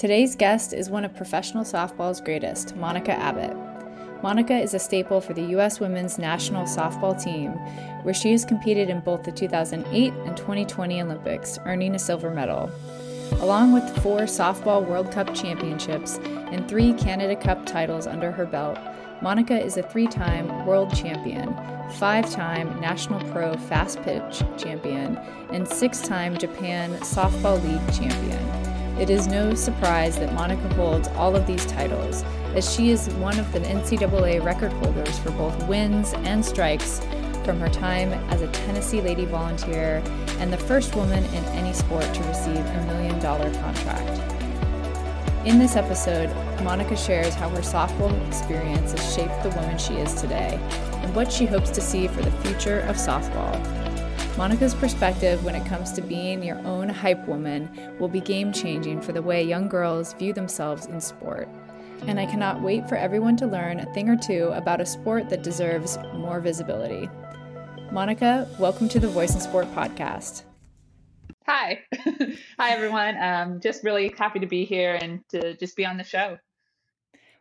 Today's guest is one of professional softball's greatest, Monica Abbott. Monica is a staple for the U.S. women's national softball team, where she has competed in both the 2008 and 2020 Olympics, earning a silver medal. Along with four Softball World Cup championships and three Canada Cup titles under her belt, Monica is a three time world champion, five time National Pro Fast Pitch champion, and six time Japan Softball League champion. It is no surprise that Monica holds all of these titles, as she is one of the NCAA record holders for both wins and strikes from her time as a Tennessee Lady Volunteer and the first woman in any sport to receive a million dollar contract. In this episode, Monica shares how her softball experience has shaped the woman she is today and what she hopes to see for the future of softball. Monica's perspective when it comes to being your own hype woman will be game changing for the way young girls view themselves in sport. And I cannot wait for everyone to learn a thing or two about a sport that deserves more visibility. Monica, welcome to the Voice in Sport podcast. Hi. Hi, everyone. Um, just really happy to be here and to just be on the show.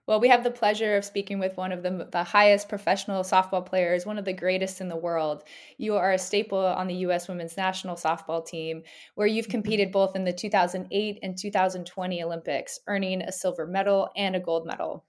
Well, we have the pleasure of speaking with one of the, the highest professional softball players, one of the greatest in the world. You are a staple on the U.S. women's national softball team, where you've competed both in the 2008 and 2020 Olympics, earning a silver medal and a gold medal.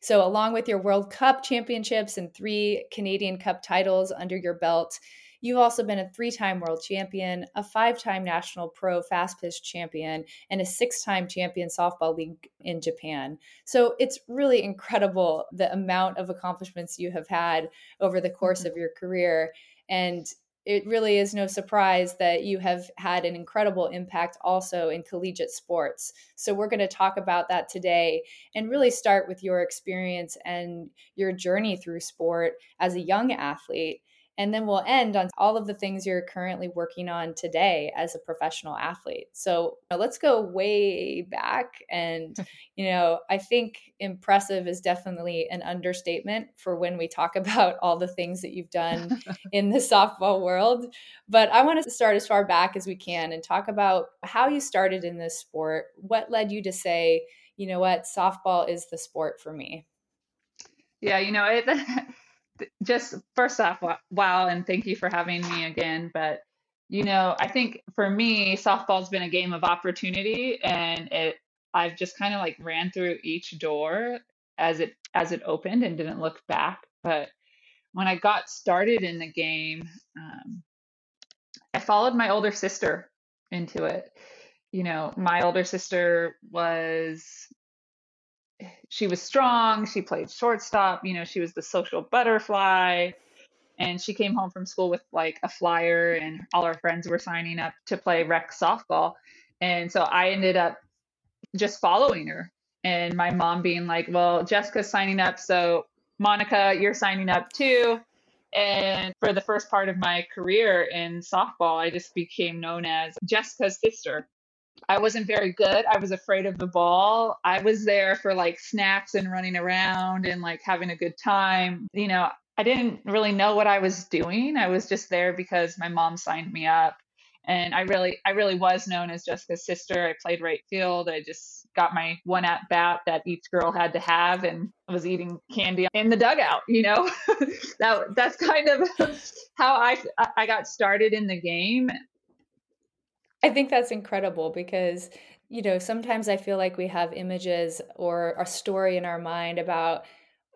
So, along with your World Cup championships and three Canadian Cup titles under your belt, You've also been a three time world champion, a five time national pro fast pitch champion, and a six time champion softball league in Japan. So it's really incredible the amount of accomplishments you have had over the course mm-hmm. of your career. And it really is no surprise that you have had an incredible impact also in collegiate sports. So, we're going to talk about that today and really start with your experience and your journey through sport as a young athlete and then we'll end on all of the things you're currently working on today as a professional athlete. So let's go way back. And, you know, I think impressive is definitely an understatement for when we talk about all the things that you've done in the softball world. But I want to start as far back as we can and talk about how you started in this sport. What led you to say, you know what, softball is the sport for me? Yeah, you know, it just first off, wow, and thank you for having me again. But you know, I think for me, softball's been a game of opportunity, and it I've just kind of like ran through each door as it as it opened and didn't look back. But when I got started in the game, um, I followed my older sister into it. You know, my older sister was she was strong. She played shortstop. You know, she was the social butterfly. And she came home from school with like a flyer, and all our friends were signing up to play rec softball. And so I ended up just following her. And my mom being like, Well, Jessica's signing up. So, Monica, you're signing up too. And for the first part of my career in softball, I just became known as Jessica's sister I wasn't very good. I was afraid of the ball. I was there for like snacks and running around and like having a good time. You know, I didn't really know what I was doing. I was just there because my mom signed me up. And I really I really was known as Jessica's sister. I played right field. I just got my one at bat that each girl had to have and I was eating candy in the dugout, you know. that that's kind of how I I got started in the game I think that's incredible because, you know, sometimes I feel like we have images or a story in our mind about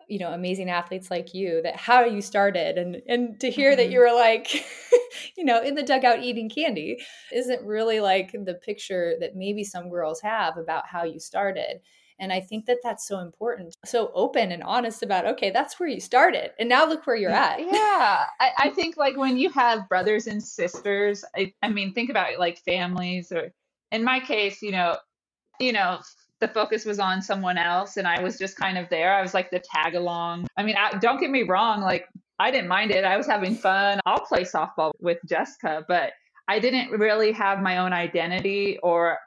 you know amazing athletes like you that how you started and and to hear mm-hmm. that you were like you know in the dugout eating candy isn't really like the picture that maybe some girls have about how you started and I think that that's so important. So open and honest about, okay, that's where you started. And now look where you're at. Yeah. I, I think like when you have brothers and sisters, I, I mean, think about it like families or in my case, you know, you know, the focus was on someone else and I was just kind of there. I was like the tag along. I mean, I, don't get me wrong, like I didn't mind it. I was having fun. I'll play softball with Jessica, but I didn't really have my own identity or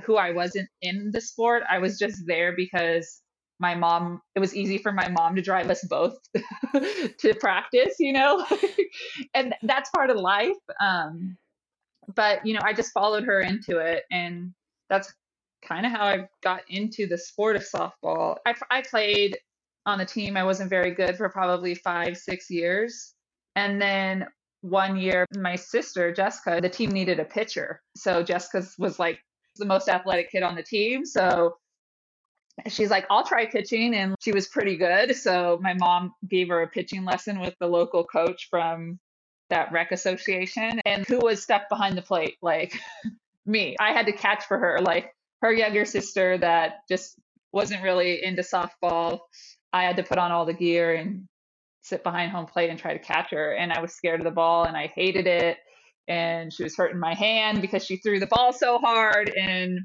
who I wasn't in the sport. I was just there because my mom it was easy for my mom to drive us both to practice you know and that's part of life um but you know i just followed her into it and that's kind of how I got into the sport of softball. I, I played on the team. I wasn't very good for probably five, six years. And then one year, my sister, Jessica, the team needed a pitcher. So Jessica was like the most athletic kid on the team. So she's like, I'll try pitching. And she was pretty good. So my mom gave her a pitching lesson with the local coach from that rec association. And who was stuck behind the plate? Like me. I had to catch for her. Like her younger sister that just wasn't really into softball. I had to put on all the gear and sit behind home plate and try to catch her. And I was scared of the ball and I hated it. And she was hurting my hand because she threw the ball so hard. And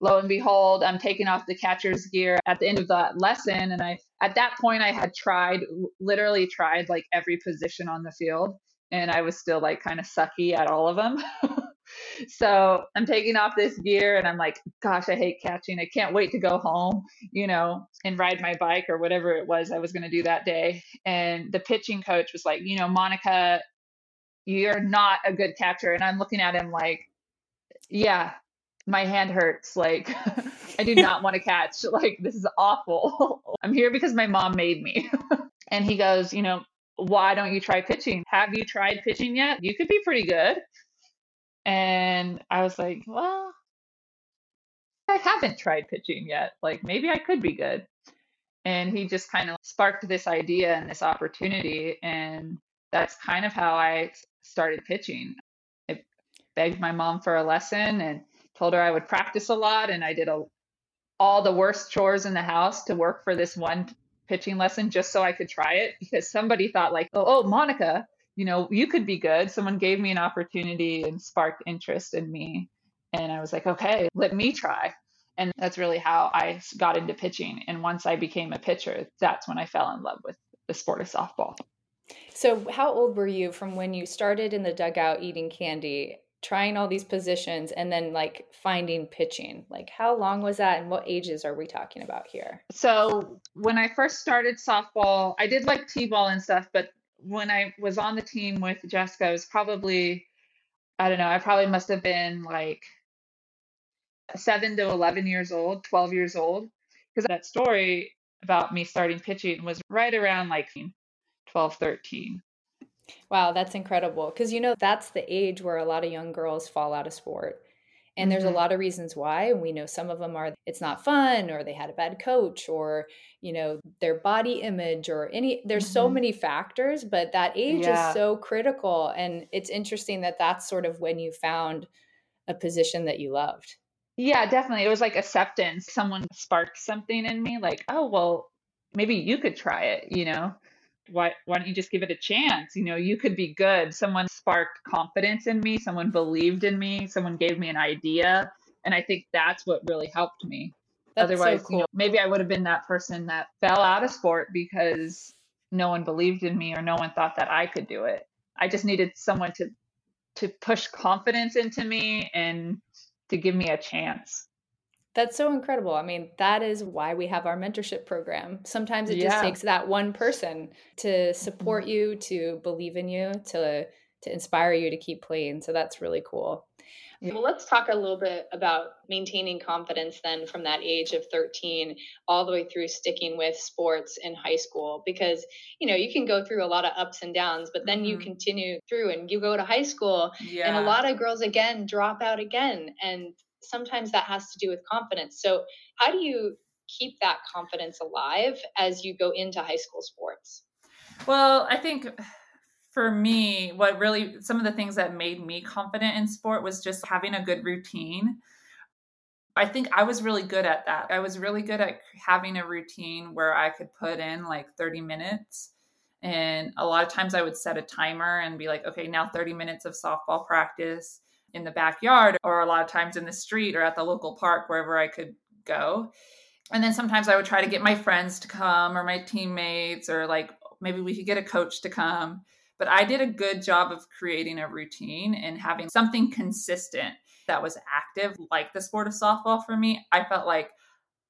lo and behold, I'm taking off the catcher's gear at the end of that lesson. And I, at that point, I had tried, literally tried like every position on the field. And I was still like kind of sucky at all of them. so I'm taking off this gear and I'm like, gosh, I hate catching. I can't wait to go home, you know, and ride my bike or whatever it was I was going to do that day. And the pitching coach was like, you know, Monica, you're not a good catcher. And I'm looking at him like, yeah, my hand hurts. Like, I do not want to catch. Like, this is awful. I'm here because my mom made me. and he goes, you know, why don't you try pitching? Have you tried pitching yet? You could be pretty good. And I was like, well, I haven't tried pitching yet. Like maybe I could be good. And he just kind of sparked this idea and this opportunity. And that's kind of how I started pitching. I begged my mom for a lesson and told her I would practice a lot. And I did a, all the worst chores in the house to work for this one pitching lesson just so I could try it because somebody thought like, oh, oh Monica, you know, you could be good. Someone gave me an opportunity and sparked interest in me. And I was like, okay, let me try. And that's really how I got into pitching. And once I became a pitcher, that's when I fell in love with the sport of softball. So, how old were you from when you started in the dugout eating candy, trying all these positions, and then like finding pitching? Like, how long was that, and what ages are we talking about here? So, when I first started softball, I did like t ball and stuff, but when I was on the team with Jessica, I was probably, I don't know, I probably must have been like seven to 11 years old, 12 years old. Because that story about me starting pitching was right around like 12, 13. Wow, that's incredible. Because, you know, that's the age where a lot of young girls fall out of sport. And there's mm-hmm. a lot of reasons why. And we know some of them are it's not fun or they had a bad coach or, you know, their body image or any, there's mm-hmm. so many factors, but that age yeah. is so critical. And it's interesting that that's sort of when you found a position that you loved. Yeah, definitely. It was like acceptance. Someone sparked something in me, like, oh, well, maybe you could try it, you know? Why why don't you just give it a chance? You know you could be good. Someone sparked confidence in me. Someone believed in me. Someone gave me an idea. And i think that's what really helped me. That's otherwise so cool. you know maybe i would have been that person that fell out of sport because no one believed in me or no one thought that i could do it. I just needed someone to to push confidence into me and to give me a chance that's so incredible. I mean, that is why we have our mentorship program. Sometimes it yeah. just takes that one person to support mm-hmm. you, to believe in you, to to inspire you to keep playing. So that's really cool. Well, let's talk a little bit about maintaining confidence then from that age of 13 all the way through sticking with sports in high school because you know you can go through a lot of ups and downs but then mm-hmm. you continue through and you go to high school yeah. and a lot of girls again drop out again and sometimes that has to do with confidence. So, how do you keep that confidence alive as you go into high school sports? Well, I think for me, what really some of the things that made me confident in sport was just having a good routine. I think I was really good at that. I was really good at having a routine where I could put in like 30 minutes. And a lot of times I would set a timer and be like, okay, now 30 minutes of softball practice in the backyard or a lot of times in the street or at the local park wherever I could go. And then sometimes I would try to get my friends to come or my teammates or like maybe we could get a coach to come. But I did a good job of creating a routine and having something consistent that was active, like the sport of softball for me. I felt like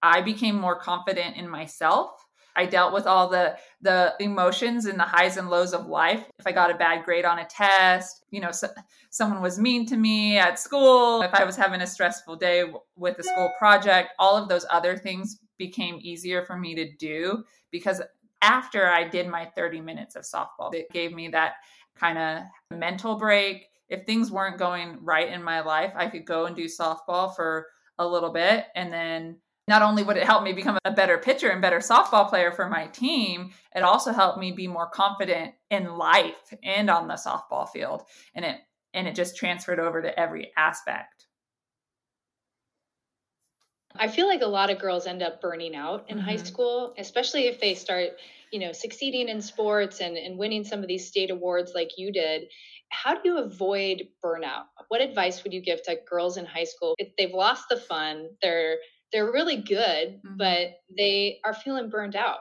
I became more confident in myself I dealt with all the the emotions and the highs and lows of life. If I got a bad grade on a test, you know, so, someone was mean to me at school, if I was having a stressful day with a school project, all of those other things became easier for me to do because after I did my 30 minutes of softball, it gave me that kind of mental break. If things weren't going right in my life, I could go and do softball for a little bit and then not only would it help me become a better pitcher and better softball player for my team, it also helped me be more confident in life and on the softball field. And it and it just transferred over to every aspect. I feel like a lot of girls end up burning out in mm-hmm. high school, especially if they start, you know, succeeding in sports and, and winning some of these state awards like you did. How do you avoid burnout? What advice would you give to girls in high school if they've lost the fun, they're they're really good, mm-hmm. but they are feeling burned out.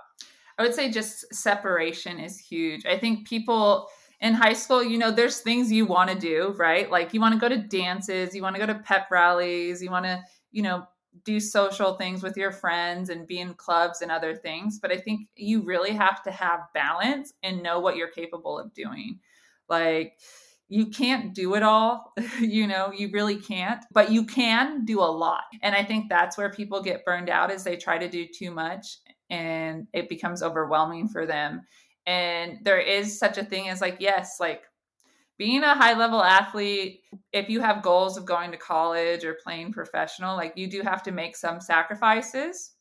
I would say just separation is huge. I think people in high school, you know, there's things you want to do, right? Like you want to go to dances, you want to go to pep rallies, you want to, you know, do social things with your friends and be in clubs and other things. But I think you really have to have balance and know what you're capable of doing. Like, you can't do it all you know you really can't but you can do a lot. And i think that's where people get burned out is they try to do too much and it becomes overwhelming for them. And there is such a thing as like yes like being a high level athlete if you have goals of going to college or playing professional like you do have to make some sacrifices.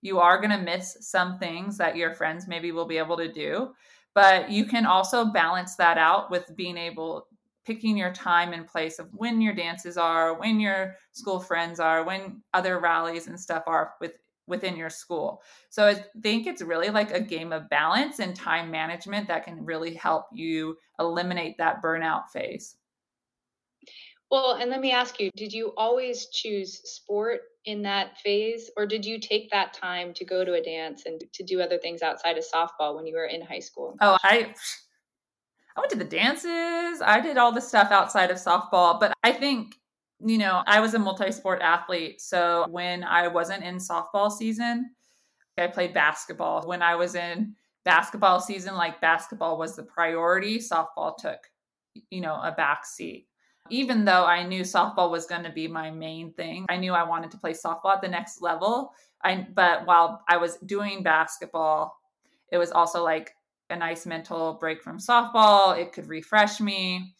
You are going to miss some things that your friends maybe will be able to do but you can also balance that out with being able picking your time and place of when your dances are when your school friends are when other rallies and stuff are with within your school. So i think it's really like a game of balance and time management that can really help you eliminate that burnout phase. Well and let me ask you did you always choose sport in that phase or did you take that time to go to a dance and to do other things outside of softball when you were in high school? Oh i i went to the dances. I did all the stuff outside of softball but i think you know i was a multi-sport athlete. So when i wasn't in softball season i played basketball. When i was in basketball season like basketball was the priority. Softball took you know a back seat. Even though I knew softball was going to be my main thing, I knew I wanted to play softball at the next level. I but while I was doing basketball, it was also like a nice mental break from softball. It could refresh me,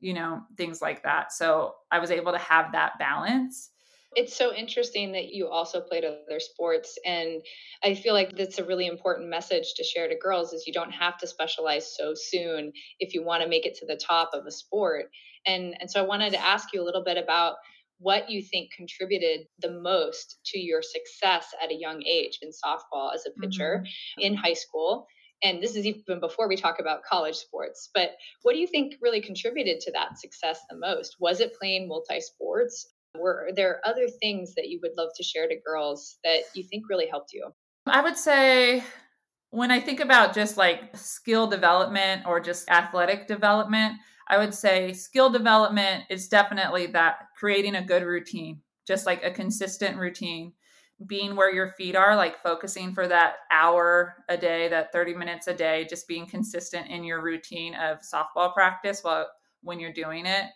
you know, things like that. So I was able to have that balance. It's so interesting that you also played other sports and I feel like that's a really important message to share to girls is you don't have to specialize so soon if you want to make it to the top of a sport and, and so I wanted to ask you a little bit about what you think contributed the most to your success at a young age in softball as a pitcher mm-hmm. in high school. And this is even before we talk about college sports. But what do you think really contributed to that success the most? Was it playing multi sports? Were there other things that you would love to share to girls that you think really helped you? I would say when I think about just like skill development or just athletic development, I would say skill development is definitely that creating a good routine, just like a consistent routine, being where your feet are, like focusing for that hour a day, that 30 minutes a day, just being consistent in your routine of softball practice while when you're doing it.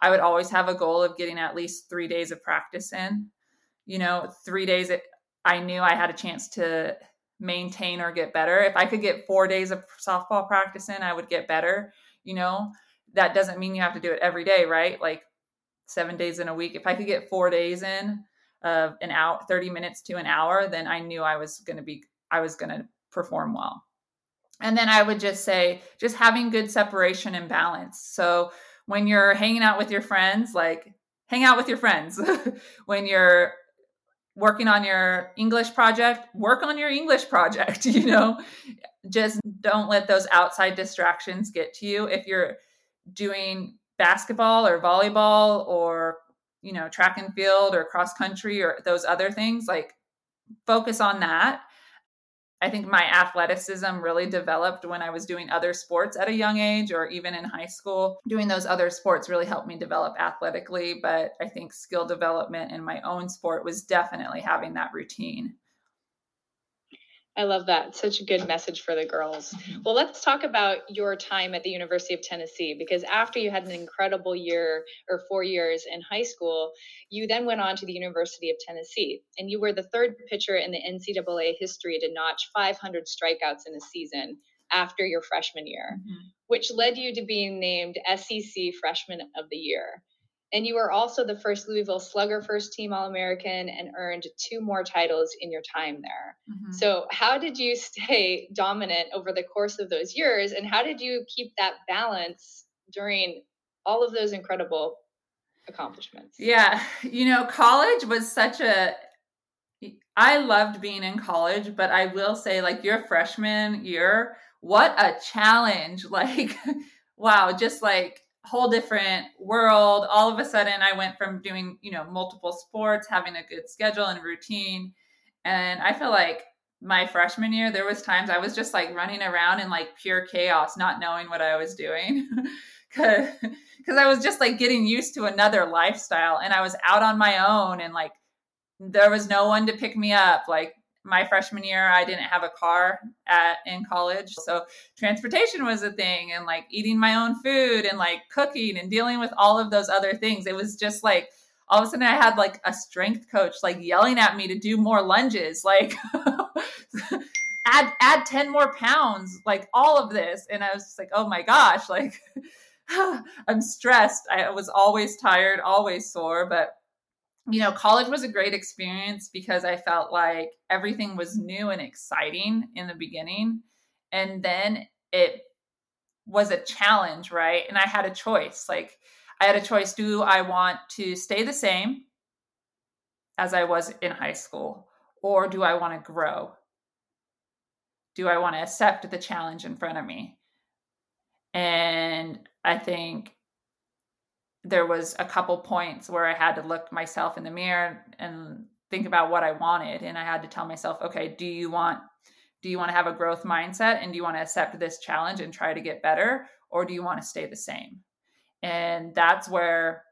I would always have a goal of getting at least three days of practice in. You know, three days, it, I knew I had a chance to maintain or get better. If I could get four days of softball practice in, I would get better, you know that doesn't mean you have to do it every day, right? Like seven days in a week. If I could get four days in of an hour, 30 minutes to an hour, then I knew I was going to be, I was going to perform well. And then I would just say, just having good separation and balance. So when you're hanging out with your friends, like hang out with your friends. when you're working on your English project, work on your English project, you know, just don't let those outside distractions get to you. If you're doing basketball or volleyball or you know track and field or cross country or those other things like focus on that. I think my athleticism really developed when i was doing other sports at a young age or even in high school. Doing those other sports really helped me develop athletically but i think skill development in my own sport was definitely having that routine I love that. Such a good message for the girls. Mm-hmm. Well, let's talk about your time at the University of Tennessee because after you had an incredible year or four years in high school, you then went on to the University of Tennessee and you were the third pitcher in the NCAA history to notch 500 strikeouts in a season after your freshman year, mm-hmm. which led you to being named SEC Freshman of the Year. And you were also the first Louisville Slugger first team All American and earned two more titles in your time there. Mm-hmm. So, how did you stay dominant over the course of those years? And how did you keep that balance during all of those incredible accomplishments? Yeah. You know, college was such a, I loved being in college, but I will say, like, your freshman year, what a challenge. Like, wow, just like, whole different world. All of a sudden, I went from doing, you know, multiple sports, having a good schedule and routine. And I feel like my freshman year, there was times I was just like running around in like pure chaos, not knowing what I was doing. Cause, Cause I was just like getting used to another lifestyle and I was out on my own and like there was no one to pick me up. Like my freshman year i didn't have a car at in college. So transportation was a thing and like eating my own food and like cooking and dealing with all of those other things. It was just like all of a sudden i had like a strength coach like yelling at me to do more lunges like add add 10 more pounds like all of this. And i was just like oh my gosh like i'm stressed. I was always tired always sore but you know, college was a great experience because I felt like everything was new and exciting in the beginning. And then it was a challenge, right? And I had a choice. Like, I had a choice do I want to stay the same as I was in high school, or do I want to grow? Do I want to accept the challenge in front of me? And I think there was a couple points where I had to look myself in the mirror and think about what I wanted and I had to tell myself, okay, do you want do you want to have a growth mindset and do you want to accept this challenge and try to get better or do you want to stay the same? And that's where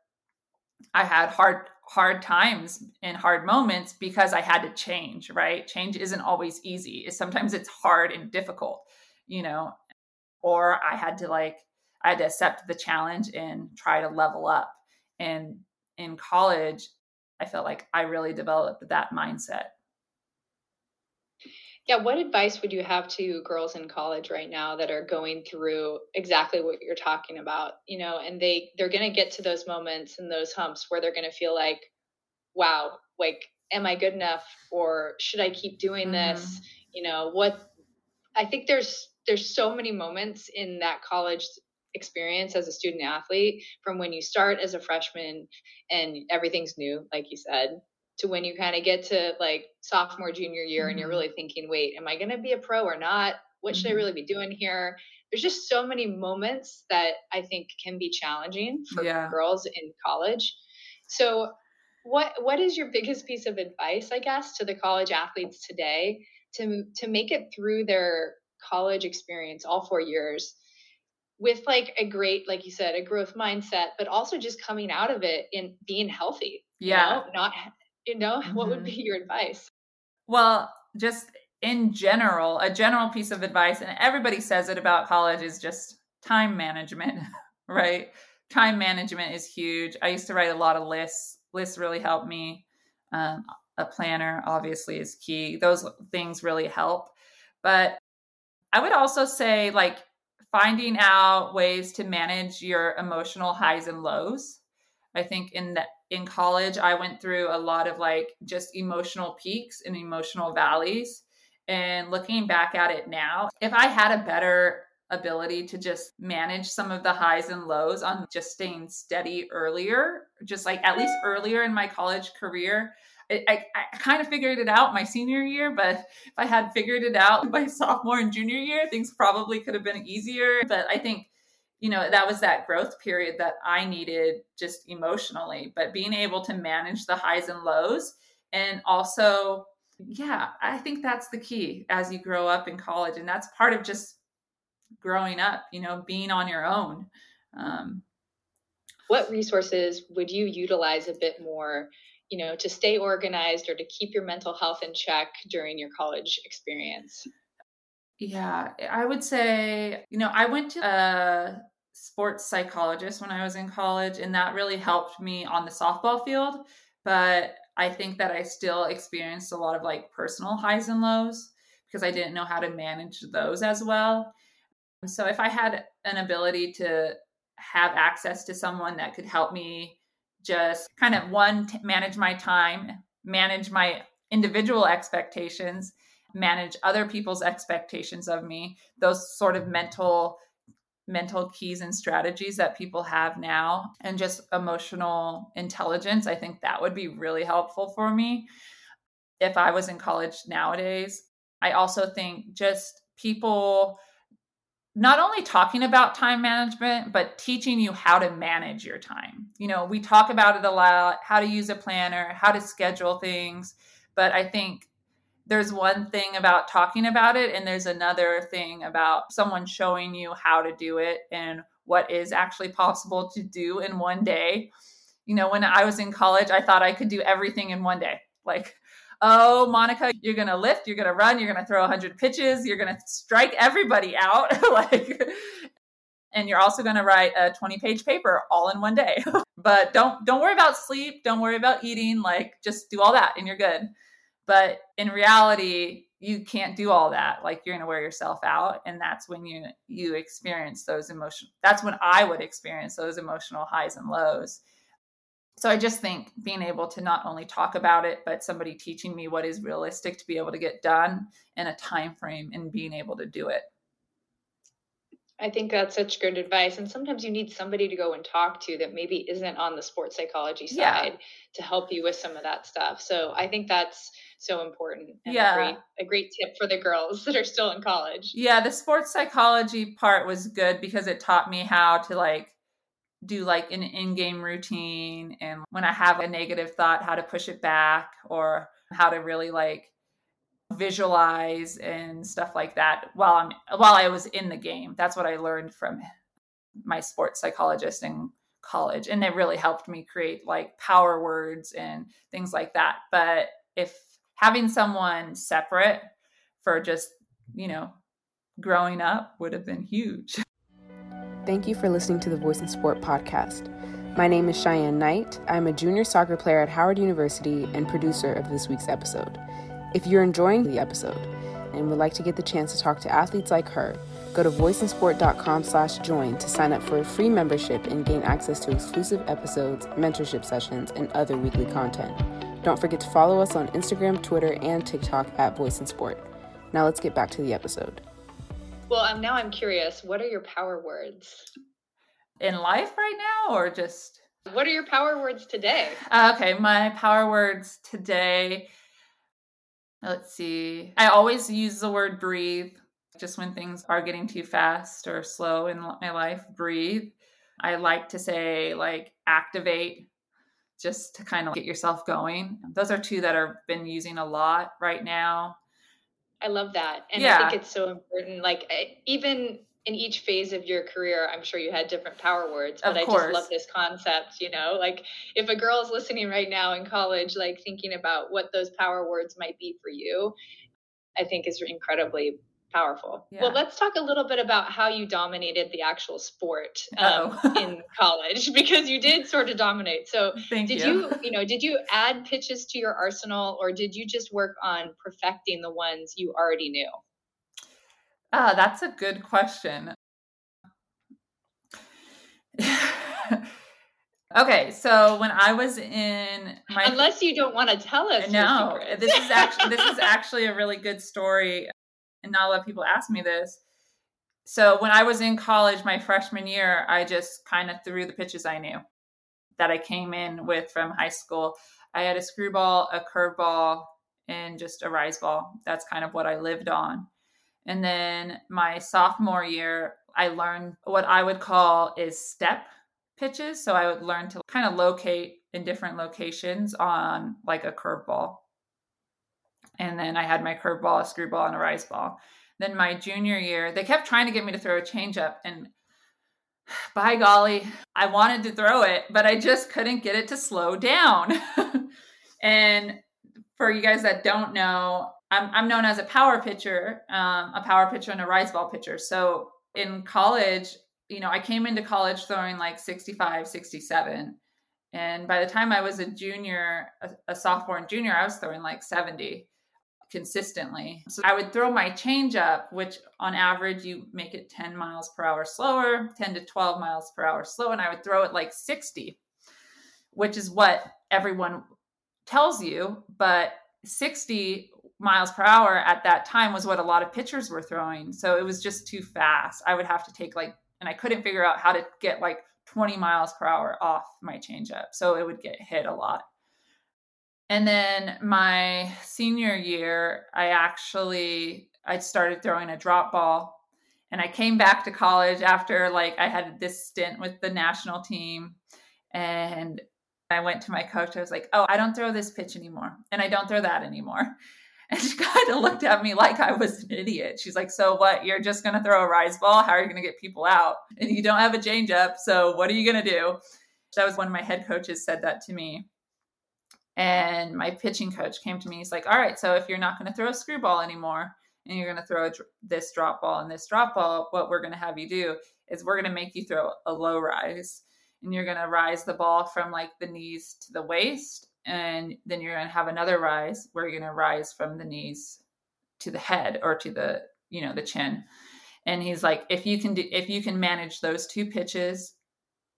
I had hard hard times and hard moments because I had to change, right? Change isn't always easy. Sometimes it's hard and difficult, you know, or I had to like I had to accept the challenge and try to level up. And in college, I felt like I really developed that mindset. Yeah, what advice would you have to girls in college right now that are going through exactly what you're talking about, you know, and they they're going to get to those moments and those humps where they're going to feel like wow, like am I good enough or should I keep doing mm-hmm. this? You know, what I think there's there's so many moments in that college experience as a student athlete from when you start as a freshman and everything's new, like you said, to when you kind of get to like sophomore, junior year mm-hmm. and you're mm-hmm. really thinking, wait, am I going to be a pro or not? What should mm-hmm. I really be doing here? There's just so many moments that I think can be challenging for yeah. girls in college. So, what what is your biggest piece of advice, I guess, to the college athletes today to to make it through their college experience, all four years, with like a great like you said a growth mindset but also just coming out of it and being healthy yeah you know? not you know mm-hmm. what would mm-hmm. be your advice well just in general a general piece of advice and everybody says it about college is just time management right time management is huge i used to write a lot of lists lists really helped me um, a planner obviously is key those things really help but i would also say like finding out ways to manage your emotional highs and lows. I think in the, in college I went through a lot of like just emotional peaks and emotional valleys and looking back at it now, if I had a better ability to just manage some of the highs and lows on just staying steady earlier, just like at least earlier in my college career, I, I, kind of figured it out my senior year, but if I had figured it out my sophomore and junior year, things probably could have been easier. But I think, you know, that was that growth period that I needed just emotionally. But being able to manage the highs and lows and also, yeah, I think that's the key as you grow up in college. And that's part of just growing up, you know, being on your own. Um, what resources would you utilize a bit more you know, to stay organized or to keep your mental health in check during your college experience? Yeah, I would say, you know, I went to a sports psychologist when I was in college, and that really helped me on the softball field. But I think that I still experienced a lot of like personal highs and lows because I didn't know how to manage those as well. So if I had an ability to have access to someone that could help me just kind of one manage my time, manage my individual expectations, manage other people's expectations of me, those sort of mental mental keys and strategies that people have now and just emotional intelligence. I think that would be really helpful for me. If i was in college nowadays i also think just people not only talking about time management, but teaching you how to manage your time. You know, we talk about it a lot how to use a planner, how to schedule things. But I think there's one thing about talking about it, and there's another thing about someone showing you how to do it and what is actually possible to do in one day. You know, when I was in college, I thought I could do everything in one day. Like, oh, Monica, you're going to lift, you're going to run, you're going to throw 100 pitches, you're going to strike everybody out. like, and you're also going to write a 20 page paper all in one day. but don't don't worry about sleep, don't worry about eating, like just do all that and you're good. But in reality, you can't do all that. Like you're going to wear yourself out and that's when you you experience those emotional that's when I would experience those emotional highs and lows so i just think being able to not only talk about it but somebody teaching me what is realistic to be able to get done in a time frame and being able to do it I think that's such good advice. And sometimes you need somebody to go and talk to that maybe isn't on the sports psychology side yeah. to help you with some of that stuff. So I think that's so important. yeah. A great, a great tip for the girls that are still in college. Yeah. The sports psychology part was good because it taught me how to like do like an in-game routine and when i have a negative thought how to push it back or how to really like visualize and stuff like that while i'm while i was in the game. That's what i learned from my sports psychologist in college and it really helped me create like power words and things like that. But if having someone separate for just you know growing up would have been huge Thank you for listening to the Voice in Sport podcast. My name is Cheyenne Knight. I'm a junior soccer player at Howard University and producer of this week's episode. If you're enjoying the episode and would like to get the chance to talk to athletes like her, go to voiceinsport.com slash join to sign up for a free membership and gain access to exclusive episodes, mentorship sessions, and other weekly content. Don't forget to follow us on Instagram, Twitter, and TikTok at Voice in Sport. Now let's get back to the episode. Well, um, now I'm curious. What are your power words in life right now, or just? What are your power words today? Uh, okay, my power words today. Let's see. I always use the word breathe. Just when things are getting too fast or slow in my life, breathe. I like to say like activate just to kind of get yourself going. Those are two that I've been using a lot right now. I love that. And yeah. I think it's so important. Like eh, even in each phase of your career, I'm sure you had different power words, but I just love this concept, you know, like if a girl is listening right now in college, like thinking about what those power words might be for you, I think is incredibly powerful. Yeah. Well, let's talk a little bit about how you dominated the actual sport um, in college because you did sort of dominate. So, Thank did you. you, you know, did you add pitches to your arsenal or did you just work on perfecting the ones you already knew? Ah, that's a good question. Okay, so when I was in my unless you don't want to tell us, no, this is actually this is actually a really good story and not a lot of people ask me this. So when I was in college, my freshman year, I just kind of threw the pitches I knew that I came in with from high school. I had a screwball, a curveball, and just a rise ball. That's kind of what I lived on. And then my sophomore year, I learned what I would call is step pitches. So I would learn to kind of locate in different locations on like a curveball. And then I had my curveball, a screwball, and a rise ball. Then my junior year, they kept trying to get me to throw a changeup. And by golly, I wanted to throw it, but I just couldn't get it to slow down. And for you guys that don't know, I'm, I'm known as a power pitcher, um, a power pitcher and a rise ball pitcher. So in college, you know, I came into college throwing like 65, 67. And by the time I was a junior, a, a sophomore and junior, I was throwing like 70 consistently. So I would throw my change up, which on average you make it 10 miles per hour slower, 10 to 12 miles per hour slow, and I would throw it like 60, which is what everyone tells you, but 60 miles per hour at that time was what a lot of pitchers were throwing. So it was just too fast. I would have to take like and I couldn't figure out how to get like 20 miles per hour off my changeup. So it would get hit a lot. And then my senior year, I actually I started throwing a drop ball and I came back to college after like I had this stint with the national team and I went to my coach. I was like, "Oh, I don't throw this pitch anymore and I don't throw that anymore." And she kind of looked at me like I was an idiot. She's like, So what? You're just going to throw a rise ball? How are you going to get people out? And you don't have a change up. So what are you going to do? That was one of my head coaches said that to me. And my pitching coach came to me. He's like, All right, so if you're not going to throw a screwball anymore and you're going to throw a, this drop ball and this drop ball, what we're going to have you do is we're going to make you throw a low rise. And you're going to rise the ball from like the knees to the waist and then you're going to have another rise where you're going to rise from the knees to the head or to the you know the chin and he's like if you can do if you can manage those two pitches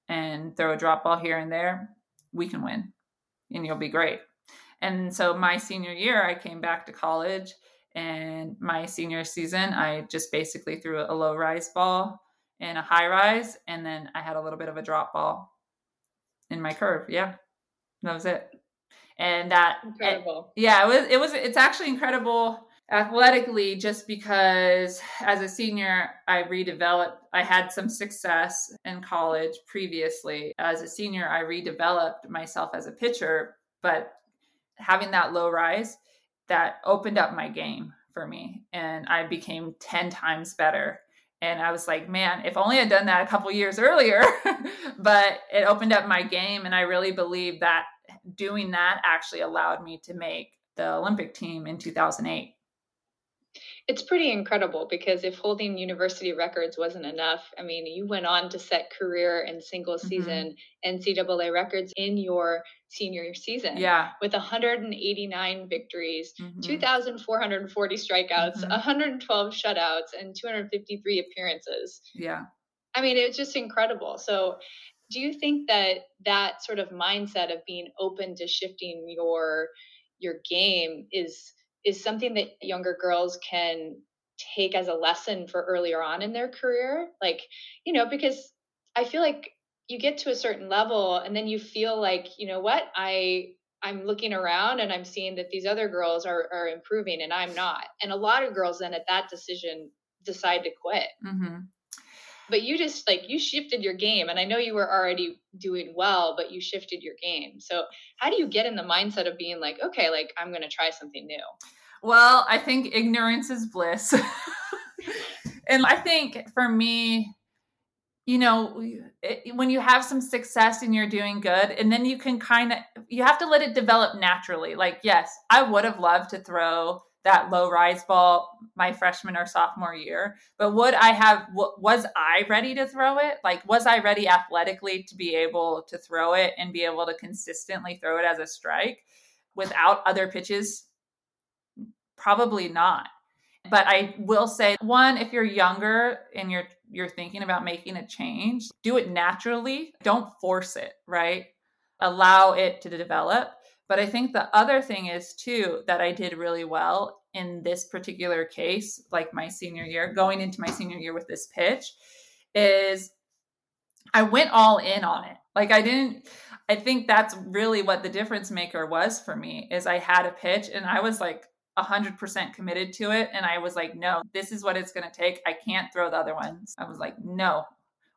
and throw a drop ball here and there we can win and you'll be great. And so my senior year i came back to college and my senior season i just basically threw a low rise ball and a high rise and then i had a little bit of a drop ball in my curve. Yeah that was it. And that incredible. It, yeah, it was it was it's actually incredible athletically just because as a senior I redeveloped I had some success in college previously. As a senior I redeveloped myself as a pitcher, but having that low rise that opened up my game for me and I became 10 times better and I was like, man, if only I'd done that a couple years earlier. but it opened up my game, and I really believe that doing that actually allowed me to make the Olympic team in 2008. It's pretty incredible because if holding university records wasn't enough, I mean, you went on to set career and single mm-hmm. season mm-hmm. NCAA records in your senior season. Yeah. With 189 victories, mm-hmm. 2,440 strikeouts, mm-hmm. 112 shutouts, and 253 appearances. Yeah. I mean, it's just incredible. So do you think that that sort of mindset of being open to shifting your your game is is something that younger girls can take as a lesson for earlier on in their career like you know because i feel like you get to a certain level and then you feel like you know what i i'm looking around and i'm seeing that these other girls are are improving and i'm not. And a lot of girls then at that decision decide to quit. Mm-hmm. But you just like you shifted your game and i know you were already doing well but you shifted your game. So how do you get in the mindset of being like okay like i'm going to try something new well i think ignorance is bliss and i think for me you know it, when you have some success and you're doing good and then you can kind of you have to let it develop naturally like yes i would have loved to throw that low rise ball my freshman or sophomore year. But would I have, was I ready to throw it? Like, was I ready athletically to be able to throw it and be able to consistently throw it as a strike without other pitches? Probably not. But I will say one, if you're younger and you're you're thinking about making a change, do it naturally. Don't force it, right? Allow it to develop but I think the other thing is too that I did really well in this particular case, like my senior year, going into my senior year with this pitch, is I went all in on it. Like I didn't I think that's really what the difference maker was for me is I had a pitch and I was like 100% committed to it and I was like no, this is what it's going to take. I can't throw the other ones. I was like no.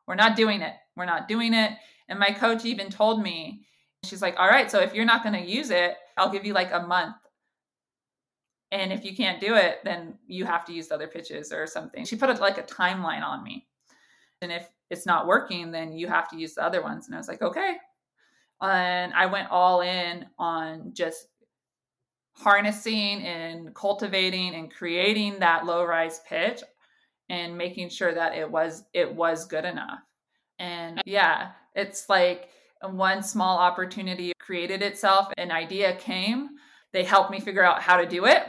We're not doing it. We're not doing it. And my coach even told me She's like, all right, so if you're not going to use it, I'll give you like a month. And if you can't do it, then you have to use the other pitches or something. She put a, like a timeline on me. And if it's not working, then you have to use the other ones. And I was like, okay. And I went all in on just harnessing and cultivating and creating that low rise pitch and making sure that it was it was good enough. And yeah it's like one small opportunity created itself an idea came they helped me figure out how to do it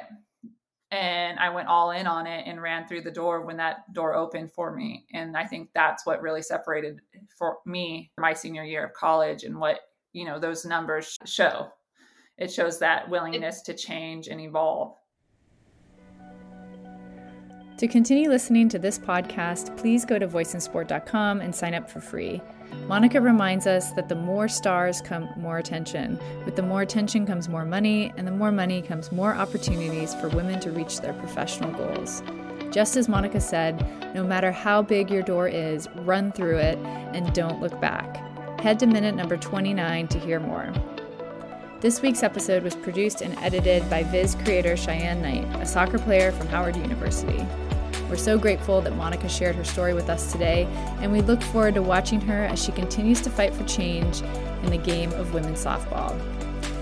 and i went all in on it and ran through the door when that door opened for me. And i think that's what really separated for me my senior year of college and what you know those numbers show it shows that willingness to change and evolve to continue listening to this podcast, please go to voiceinsport.com and sign up for free. Monica reminds us that the more stars come more attention. With the more attention comes more money, and the more money comes more opportunities for women to reach their professional goals. Just as Monica said, no matter how big your door is, run through it and don't look back. Head to minute number 29 to hear more. This week's episode was produced and edited by VIS creator Cheyenne Knight, a soccer player from Howard University. We're so grateful that Monica shared her story with us today, and we look forward to watching her as she continues to fight for change in the game of women's softball.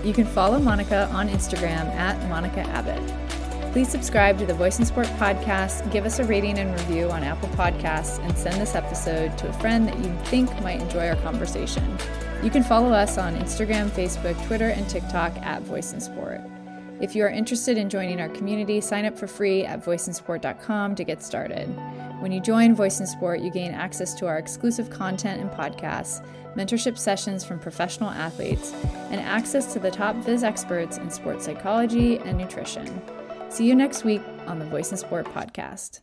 You can follow Monica on Instagram at Monica Abbott. Please subscribe to the Voice In Sport podcast, give us a rating and review on Apple Podcasts, and send this episode to a friend that you think might enjoy our conversation. You can follow us on Instagram, Facebook, Twitter, and TikTok at Voice In Sport. If you are interested in joining our community, sign up for free at voiceinsport.com to get started. When you join Voice In Sport, you gain access to our exclusive content and podcasts, mentorship sessions from professional athletes, and access to the top VIS experts in sports psychology and nutrition. See you next week on the Voice In Sport podcast.